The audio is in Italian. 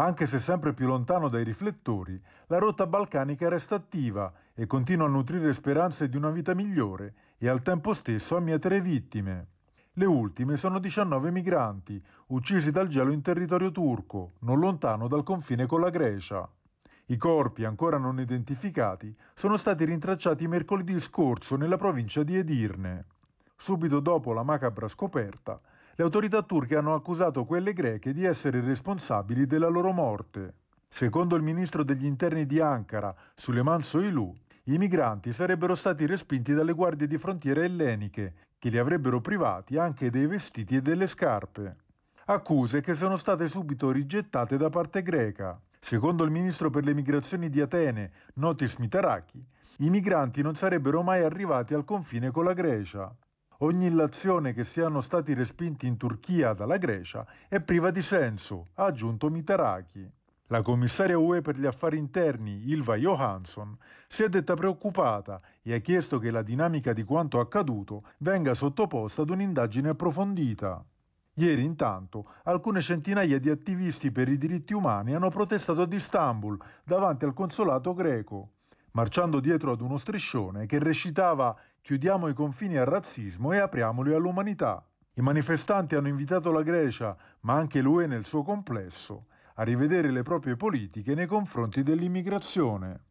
Anche se sempre più lontano dai riflettori, la rotta balcanica resta attiva e continua a nutrire speranze di una vita migliore e al tempo stesso a mietere vittime. Le ultime sono 19 migranti, uccisi dal gelo in territorio turco, non lontano dal confine con la Grecia. I corpi, ancora non identificati, sono stati rintracciati mercoledì scorso nella provincia di Edirne. Subito dopo la macabra scoperta, le autorità turche hanno accusato quelle greche di essere responsabili della loro morte. Secondo il ministro degli interni di Ankara, Suleiman Soilu, i migranti sarebbero stati respinti dalle guardie di frontiera elleniche, che li avrebbero privati anche dei vestiti e delle scarpe. Accuse che sono state subito rigettate da parte greca. Secondo il ministro per le migrazioni di Atene, Notis Mitaraki, i migranti non sarebbero mai arrivati al confine con la Grecia. Ogni illazione che siano stati respinti in Turchia dalla Grecia è priva di senso, ha aggiunto Mitaraki. La commissaria UE per gli affari interni, Ilva Johansson, si è detta preoccupata e ha chiesto che la dinamica di quanto accaduto venga sottoposta ad un'indagine approfondita. Ieri intanto alcune centinaia di attivisti per i diritti umani hanno protestato ad Istanbul davanti al consolato greco, marciando dietro ad uno striscione che recitava Chiudiamo i confini al razzismo e apriamoli all'umanità. I manifestanti hanno invitato la Grecia, ma anche l'UE nel suo complesso, a rivedere le proprie politiche nei confronti dell'immigrazione.